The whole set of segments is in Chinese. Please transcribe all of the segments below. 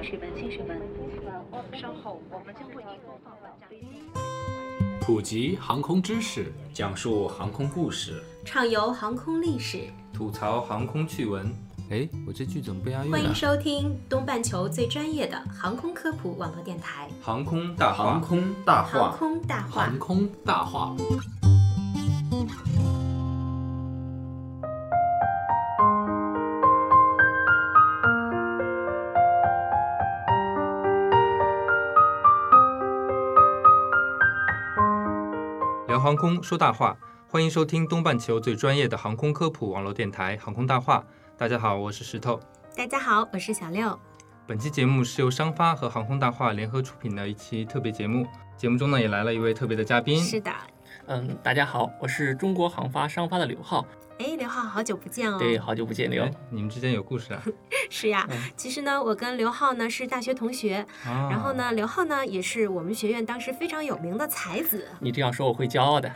女士们、先生们，稍后我们将为您播放本站。普及航空知识，讲述航空故事，畅游航空历史，吐槽航空趣闻。哎，我这句怎么不押韵欢迎收听东半球最专业的航空科普网络电台《航空大话》。航空大《航，空大话航》。空大话。航空说大话，欢迎收听东半球最专业的航空科普网络电台《航空大话》。大家好，我是石头。大家好，我是小六。本期节目是由商发和航空大话联合出品的一期特别节目。节目中呢，也来了一位特别的嘉宾。是的，嗯，大家好，我是中国航发商发的刘浩。哎，刘浩，好久不见哦。对，好久不见，刘哎。你们之间有故事啊？是呀嗯。其实呢，我跟刘浩呢是大学同学，啊然后？呢，刘浩呢也是我们学院当时非常有名的才子。你这样说我会骄傲的。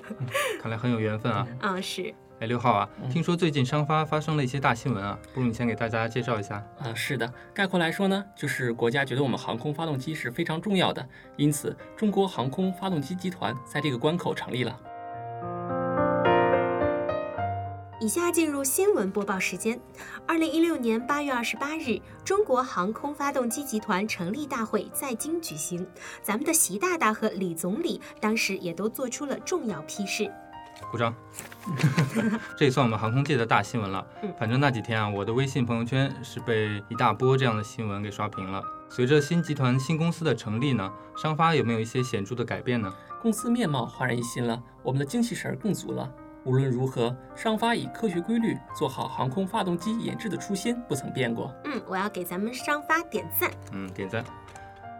看来很有缘分啊。嗯，是。哎，刘浩啊，嗯听说最近商发发生了一些大新闻啊，不如你先给大家介绍一下。啊，是的，概括来说呢，就是国家觉得我们航空发动机是非常重要的，因此中国航空发动机集团在这个关口成立了。以下进入新闻播报时间。二零一六年八月二十八日，中国航空发动机集团成立大会在京举行，咱们的习大大和李总理当时也都做出了重要批示。鼓掌。这也算我们航空界的大新闻了嗯。反正那几天啊，我的微信朋友圈是被一大波这样的新闻给刷屏了。随着新集团新公司的成立呢，商发有没有一些显著的改变呢？公司面貌焕然一新了，我们的精气神儿更足了。无论如何，商发以科学规律做好航空发动机研制的初心不曾变过。嗯，我要给咱们商发点赞。嗯，点赞。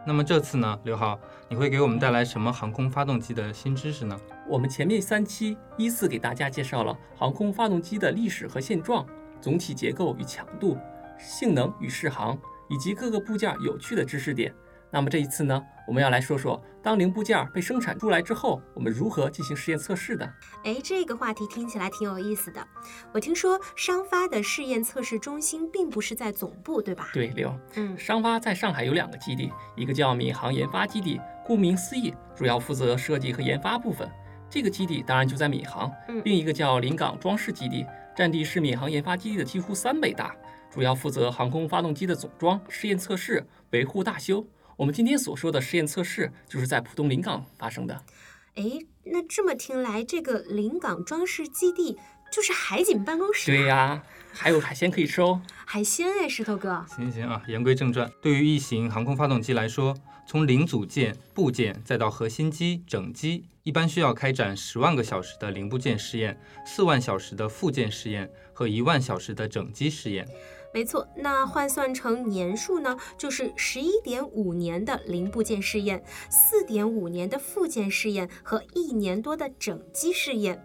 那么这次呢，刘浩，你会给我们带来什么航空发动机的新知识呢？我们前面三期依次给大家介绍了航空发动机的历史和现状、总体结构与强度、性能与适航，以及各个部件有趣的知识点。那么这一次呢，我们要来说说，当零部件被生产出来之后，我们如何进行实验测试的。哎，这个话题听起来挺有意思的。我听说商发的试验测试中心并不是在总部，对吧？。对，刘，嗯商发在上海有两个基地，一个叫闵行研发基地，顾名思义，主要负责设计和研发部分。这个基地当然就在闵行。嗯另一个叫临港装饰基地，占地是闵行研发基地的几乎三倍大，主要负责航空发动机的总装、试验测试、维护大修。我们今天所说的实验测试，就是在浦东临港发生的。哎，那这么听来，这个临港装饰基地就是海景办公室、啊。对呀、还有海鲜可以吃哦。海鲜哎，石头哥。行行啊，言归正传。对于一型航空发动机来说，从零组件、部件再到核心机、整机，一般需要开展十万个小时的零部件试验、四万小时的附件试验和一万小时的整机试验。没错，那换算成年数呢，就是十一点五年的零部件试验，四点五年的附件试验和一年多的整机试验，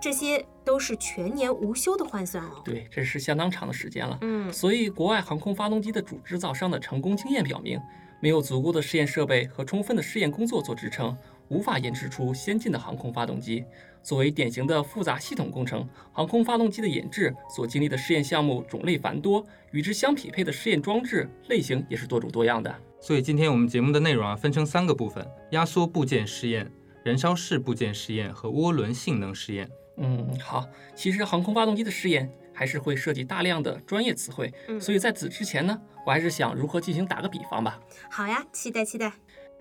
这些都是全年无休的换算哦。对，这是相当长的时间了。嗯，所以，国外航空发动机的主制造商的成功经验表明，没有足够的试验设备和充分的试验工作做支撑，无法研制出先进的航空发动机。作为典型的复杂系统工程，航空发动机的研制所经历的试验项目种类繁多，与之相匹配的试验装置类型也是多种多样的。所以今天我们节目的内容啊，分成三个部分：压缩部件试验、燃烧室部件试验和涡轮性能试验。嗯，好，其实航空发动机的试验还是会涉及大量的专业词汇，嗯所以在此之前呢，我还是想如何进行打个比方吧。好呀，期待期待。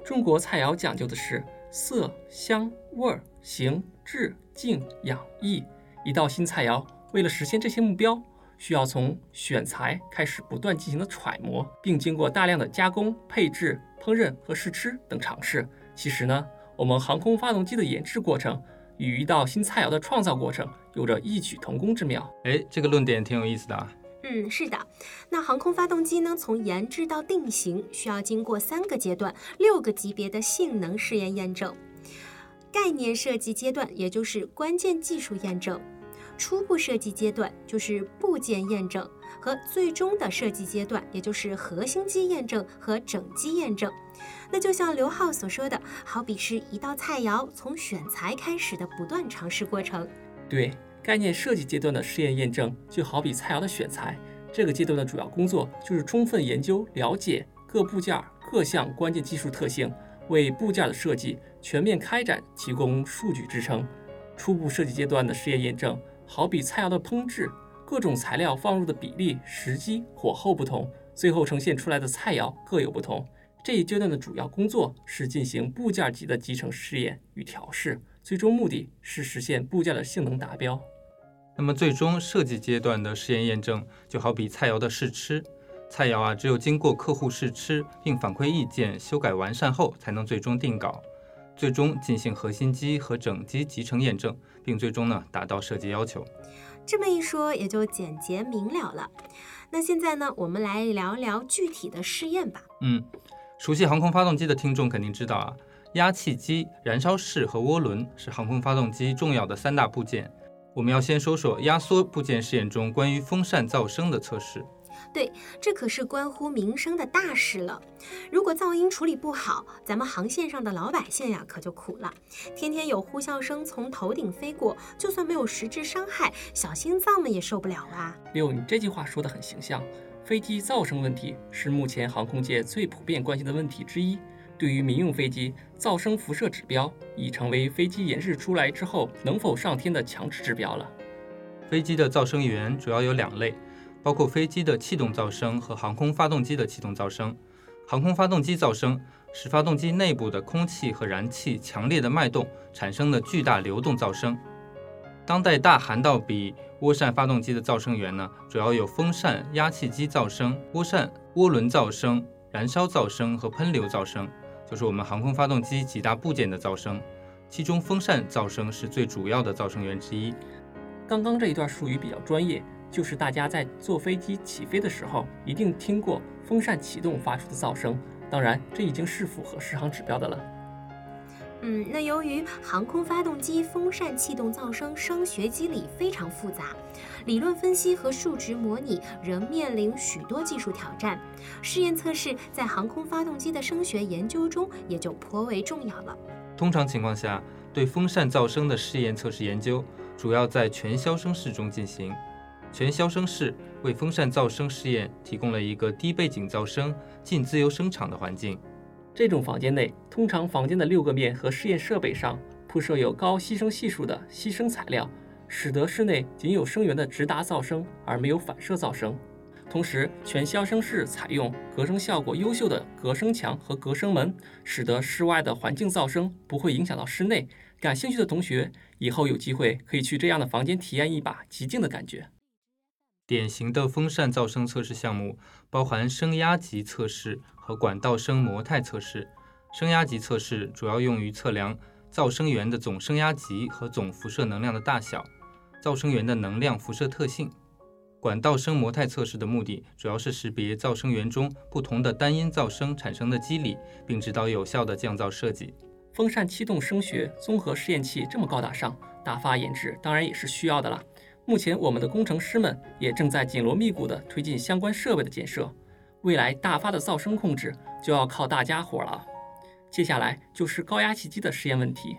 中国菜肴讲究的是色、香、味、形、质、静、养、逸。一道新菜肴，为了实现这些目标，需要从选材开始不断进行的揣摩，并经过大量的加工、配置、烹饪和试吃等尝试。其实呢，我们航空发动机的研制过程与一道新菜肴的创造过程有着异曲同工之妙。哎，这个论点挺有意思的啊。嗯，是的。那航空发动机呢，从研制到定型，需要经过三个阶段、六个级别的性能试验验证。概念设计阶段，也就是关键技术验证；初步设计阶段，就是部件验证；和最终的设计阶段，也就是核心机验证和整机验证。那就像刘浩所说的，好比是一道菜肴从选材开始的不断尝试过程。对，概念设计阶段的试验验证，就好比菜肴的选材，这个阶段的主要工作就是充分研究、了解各部件各项关键技术特性，为部件的设计全面开展提供数据支撑。初步设计阶段的试验验证，好比菜肴的烹制，各种材料放入的比例、时机、火候不同，最后呈现出来的菜肴各有不同。这一阶段的主要工作是进行部件级的集成试验与调试，最终目的是实现部件的性能达标。那么，最终设计阶段的试验验证，就好比菜肴的试吃，菜肴啊，只有经过客户试吃并反馈意见、修改完善后，才能最终定稿。最终进行核心机和整机集成验证，并最终呢达到设计要求。这么一说，也就简洁明了了。那现在呢，我们来聊聊具体的试验吧。嗯，熟悉航空发动机的听众肯定知道啊，压气机、燃烧室和涡轮是航空发动机重要的三大部件。我们要先说说压缩部件试验中关于风扇噪声的测试。对，这可是关乎民生的大事了。如果噪音处理不好，咱们航线上的老百姓呀可就苦了。天天有呼啸声从头顶飞过，就算没有实质伤害，小心脏们也受不了啊。六，你这句话说的很形象。飞机噪声问题是目前航空界最普遍关心的问题之一。对于民用飞机，噪声辐射指标已成为飞机研制出来之后能否上天的强制指标了。飞机的噪声源主要有两类。包括飞机的气动噪声和航空发动机的气动噪声。航空发动机噪声是发动机内部的空气和燃气强烈的脉动产生的巨大流动噪声。当代大涵道比涡扇发动机的噪声源呢，主要有风扇、压气机噪声、涡扇、涡轮噪声、燃烧噪声和喷流噪声，就是我们航空发动机几大部件的噪声。其中风扇噪声是最主要的噪声源之一。刚刚这一段术语比较专业。就是大家在坐飞机起飞的时候，一定听过风扇启动发出的噪声。当然，这已经是符合适航指标的了。嗯，那由于航空发动机风扇气动噪声声学机理非常复杂，理论分析和数值模拟仍面临许多技术挑战。试验测试在航空发动机的声学研究中也就颇为重要了。通常情况下，对风扇噪声的试验测试研究主要在全消声室中进行。全消声室为风扇噪声试验提供了一个低背景噪声、近自由声场的环境。这种房间内，通常房间的六个面和试验设备上铺设有高吸声系数的吸声材料，使得室内仅有声源的直达噪声，而没有反射噪声。同时，全消声室采用隔声效果优秀的隔声墙和隔声门，使得室外的环境噪声不会影响到室内。感兴趣的同学，以后有机会可以去这样的房间体验一把极静的感觉。典型的风扇噪声测试项目包含声压级测试和管道声模态测试。声压级测试主要用于测量噪声源的总声压级和总辐射能量的大小，噪声源的能量辐射特性。管道声模态测试的目的主要是识别噪声源中不同的单音噪声产生的机理，并指导有效的降噪设计。风扇气动声学综合试验器这么高大上，大发研制当然也是需要的啦。目前，我们的工程师们也正在紧锣密鼓地推进相关设备的建设。未来大发的噪声控制就要靠大家伙了。接下来就是高压气机的实验问题。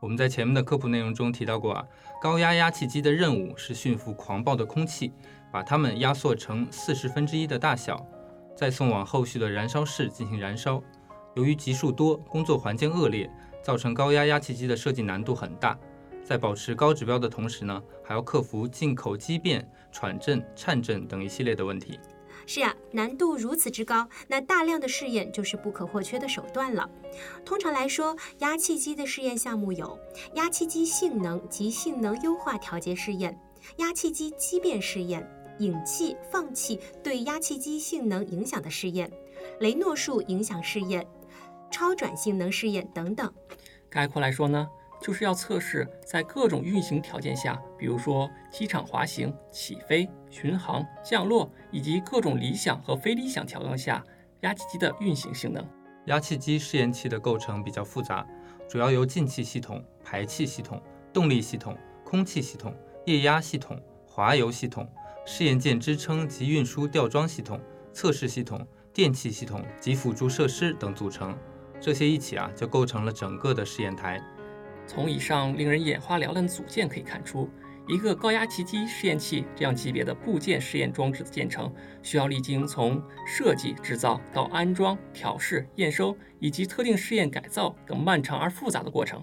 我们在前面的科普内容中提到过啊，高压压气机的任务是驯服狂暴的空气，把它们压缩成四十分之一的大小，再送往后续的燃烧室进行燃烧。由于级数多，工作环境恶劣，造成高压压气机的设计难度很大。在保持高指标的同时呢，还要克服进口畸变、喘振、颤振等一系列的问题。是呀，难度如此之高，那大量的试验就是不可或缺的手段了。通常来说，压气机的试验项目有压气机性能及性能优化调节试验、压气机畸变试验、引气放气对压气机性能影响的试验、雷诺数影响试验、超转性能试验等等。概括来说呢？就是要测试在各种运行条件下，比如说机场滑行、起飞、巡航、降落，以及各种理想和非理想条件下，压气机的运行性能。压气机试验器的构成比较复杂，主要由进气系统、排气系统、动力系统、空气系统、液压系统、滑油系统、试验件支撑及运输吊装系统、测试系统、电气系统及辅助设施等组成。这些一起啊，就构成了整个的试验台。从以上令人眼花缭乱的组件可以看出，一个高压气机试验器这样级别的部件试验装置的建成，需要历经从设计、制造到安装、调试、验收以及特定试验改造等漫长而复杂的过程。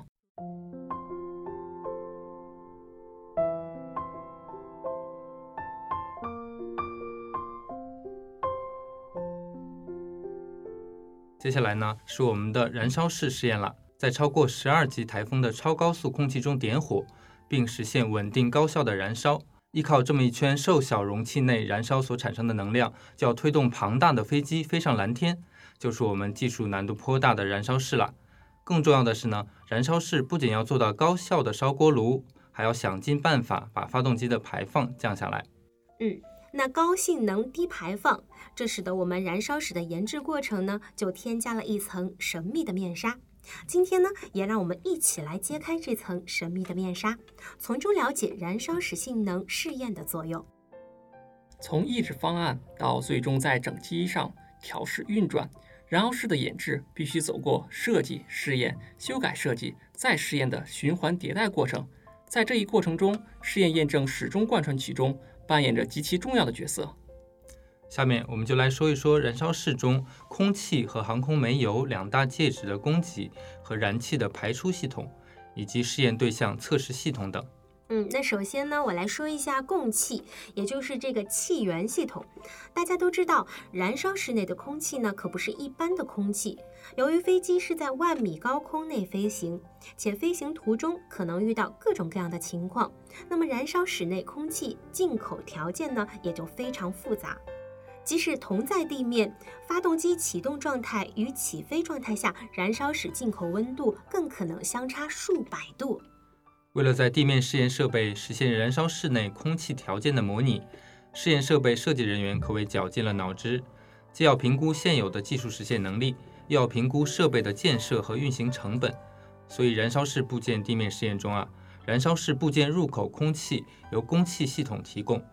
接下来呢，是我们的燃烧室试验了，在超过十二级台风的超高速空气中点火。并实现稳定高效的燃烧。依靠这么一圈瘦小容器内燃烧所产生的能量，就要推动庞大的飞机飞上蓝天，就是我们技术难度颇大的燃烧室了。更重要的是呢，燃烧室不仅要做到高效的烧锅炉，还要想尽办法把发动机的排放降下来。嗯，那高性能低排放，这使得我们燃烧室的研制过程呢，就添加了一层神秘的面纱。今天呢，也让我们一起来揭开这层神秘的面纱，从中了解燃烧室性能试验的作用。从抑制方案到最终在整机上调试运转，燃烧室的研制必须走过设计、试验、修改设计、再试验的循环迭代过程。在这一过程中，试验验证始终贯穿其中，扮演着极其重要的角色。下面我们就来说一说燃烧室中空气和航空煤油两大介质的供给和燃气的排出系统，以及试验对象测试系统等。嗯，那首先呢，我来说一下供气，也就是这个气源系统。大家都知道，燃烧室内的空气呢，可不是一般的空气。由于飞机是在万米高空内飞行，且飞行途中可能遇到各种各样的情况，那么燃烧室内空气进口条件呢，也就非常复杂。即使同在地面，发动机启动状态与起飞状态下，燃烧室进口温度更可能相差数百度。为了在地面试验设备实现燃烧室内空气条件的模拟，试验设备设计人员可谓绞尽了脑汁，既要评估现有的技术实现能力，又要评估设备的建设和运行成本。所以，燃烧室部件地面试验中啊，燃烧室部件入口空气由供气系统提供。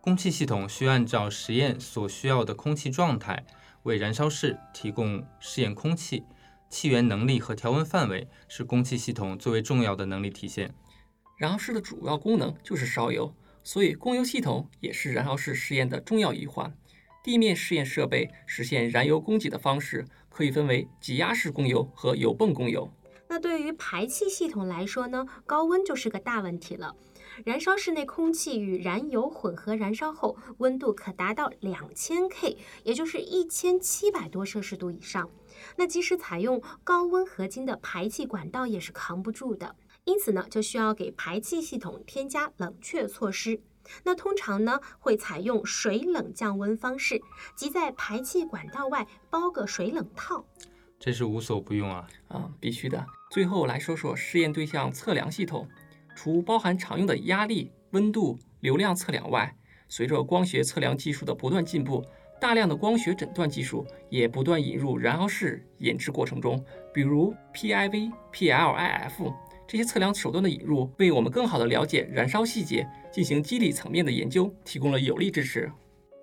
供气系统需按照实验所需要的空气状态，为燃烧室提供试验空气。气源能力和调温范围是供气系统最为重要的能力体现。燃烧室的主要功能就是烧油，所以供油系统也是燃烧室试验的重要一环。地面试验设备实现燃油供给的方式可以分为挤压式供油和油泵供油。那对于排气系统来说呢，高温就是个大问题了。燃烧室内空气与燃油混合燃烧后，温度可达到两千 K，也就是一千七百多摄氏度以上。那即使采用高温合金的排气管道也是扛不住的，因此呢，就需要给排气系统添加冷却措施。那通常呢，会采用水冷降温方式，即在排气管道外包个水冷套。这是无所不用啊！啊，必须的。最后来说说试验对象测量系统。除包含常用的压力、温度、流量测量外，随着光学测量技术的不断进步，大量的光学诊断技术也不断引入燃烧室研制过程中。比如 PIV、PLIF 这些测量手段的引入，为我们更好地了解燃烧细节、进行机理层面的研究提供了有力支持。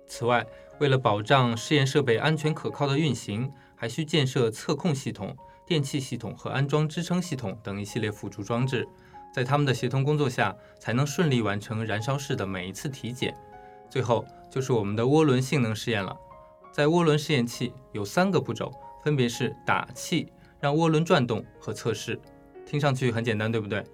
此外，为了保障试验设备安全可靠的运行，还需建设测控系统、电气系统和安装支撑系统等一系列辅助装置。在他们的协同工作下，才能顺利完成燃烧室的每一次体检。最后就是我们的涡轮性能试验了。在涡轮试验器有三个步骤，分别是打气、让涡轮转动和测试。听上去很简单，对不对？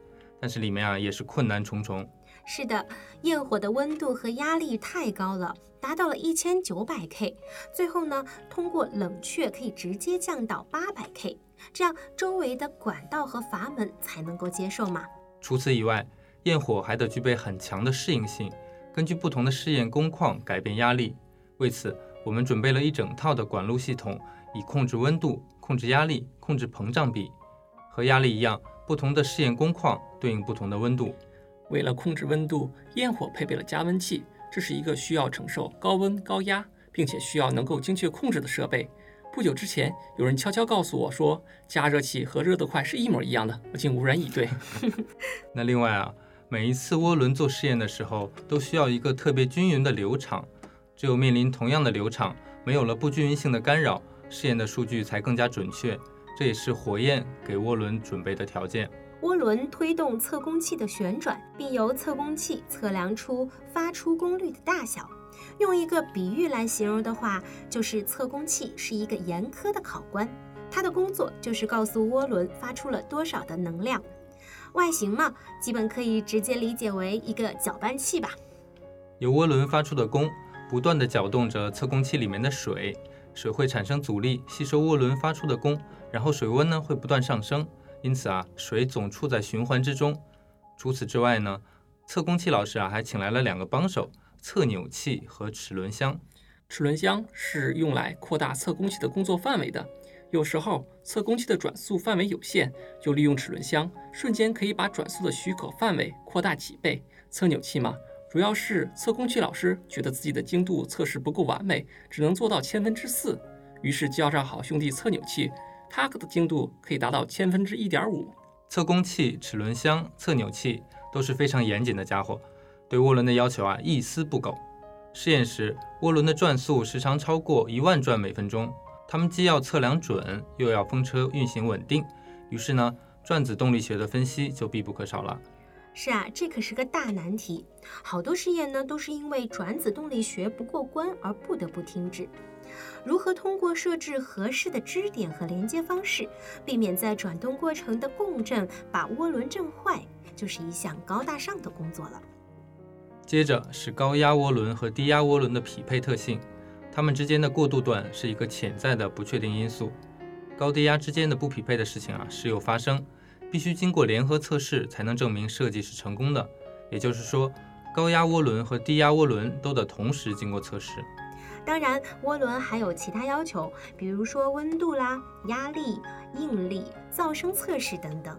但是里面啊也是困难重重。是的，焰火的温度和压力太高了，达到了一千九百 K。最后呢，通过冷却可以直接降到八百 K，这样周围的管道和阀门才能够接受嘛。除此以外，焰火还得具备很强的适应性，根据不同的试验工况改变压力。为此，我们准备了一整套的管路系统，以控制温度、控制压力、控制膨胀比。和压力一样，不同的试验工况对应不同的温度。为了控制温度，焰火配备了加温器，这是一个需要承受高温高压，并且需要能够精确控制的设备。不久之前，有人悄悄告诉我说，加热器和热得快是一模一样的，我竟无言以对。那另外啊，每一次涡轮做试验的时候，都需要一个特别均匀的流场，只有面临同样的流场，没有了不均匀性的干扰，试验的数据才更加准确。这也是火焰给涡轮准备的条件。涡轮推动测功器的旋转，并由测功器测量出发出功率的大小。用一个比喻来形容的话，就是测功器是一个严苛的考官，它的工作就是告诉涡轮发出了多少的能量。外形嘛，基本可以直接理解为一个搅拌器吧。由涡轮发出的功不断地搅动着测功器里面的水，水会产生阻力，吸收涡轮发出的功，然后水温呢会不断上升。因此啊，水总处在循环之中。除此之外呢，测功器老师啊还请来了两个帮手：测扭器和齿轮箱。齿轮箱是用来扩大测工器的工作范围的。有时候测工器的转速范围有限，就利用齿轮箱，瞬间可以把转速的许可范围扩大几倍。测扭器嘛，主要是测工器老师觉得自己的精度测试不够完美，只能做到千分之四，于是叫上好兄弟测扭器。它的精度可以达到千分之一点五。测工器、齿轮箱、测扭器都是非常严谨的家伙，对涡轮的要求啊一丝不苟。试验时，涡轮的转速时常超过一万转每分钟，他们既要测量准，又要风车运行稳定，于是呢，转子动力学的分析就必不可少了。是啊，这可是个大难题，好多试验呢都是因为转子动力学不过关而不得不停止。如何通过设置合适的支点和连接方式，避免在转动过程的共振把涡轮震坏，就是一项高大上的工作了。接着是高压涡轮和低压涡轮的匹配特性，它们之间的过渡段是一个潜在的不确定因素。高低压之间的不匹配的事情啊时有发生，必须经过联合测试才能证明设计是成功的。也就是说，高压涡轮和低压涡轮都得同时经过测试。当然，涡轮还有其他要求，比如说温度啦、压力、应力、噪声测试等等。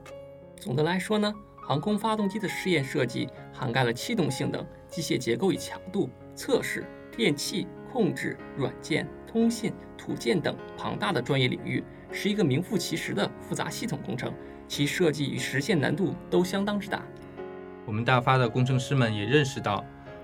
总的来说呢，航空发动机的试验设计涵盖了气动性能、机械结构与强度测试、电气控制、软件、通信、土建等庞大的专业领域，是一个名副其实的复杂系统工程，其设计与实现难度都相当之大。我们大发的工程师们也认识到。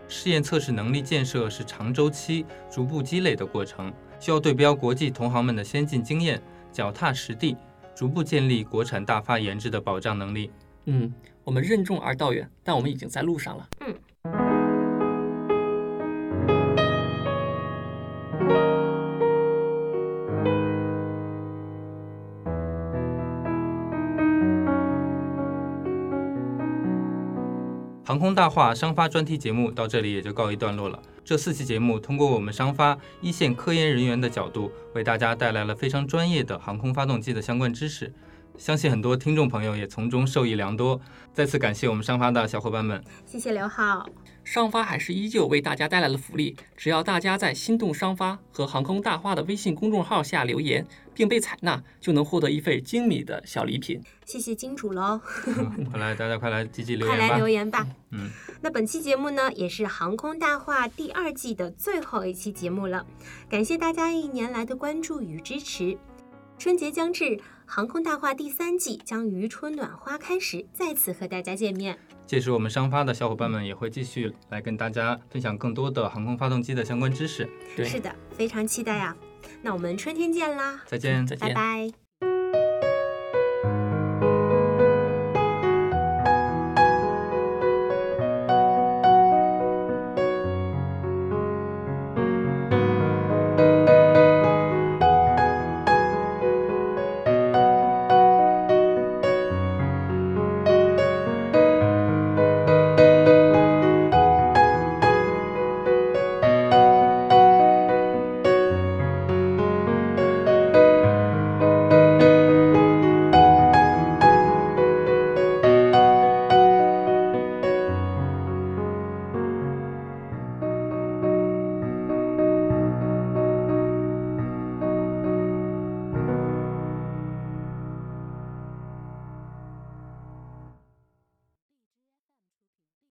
试验测试能力建设是长周期、逐步积累的过程，需要对标国际同行们的先进经验，脚踏实地，逐步建立国产大发研制的保障能力。嗯，我们任重而道远，但我们已经在路上了。嗯。航空大话商发专题节目到这里也就告一段落了。这四期节目通过我们商发一线科研人员的角度，为大家带来了非常专业的航空发动机的相关知识，相信很多听众朋友也从中受益良多。再次感谢我们商发的小伙伴们，谢谢刘浩。商发还是依旧为大家带来了福利，只要大家在“心动商发”和“航空大话”的微信公众号下留言，并被采纳，就能获得一份精美的小礼品。谢谢金主喽！快来，大家快来积极留言吧！快来留言吧！嗯，那本期节目呢，也是《航空大话》第二季的最后一期节目了。感谢大家一年来的关注与支持。春节将至，《航空大话》第三季将于春暖花开时再次和大家见面。届时，我们商发的小伙伴们也会继续来跟大家分享更多的航空发动机的相关知识。对，是的，非常期待啊！那我们春天见啦！再见，再见，拜拜。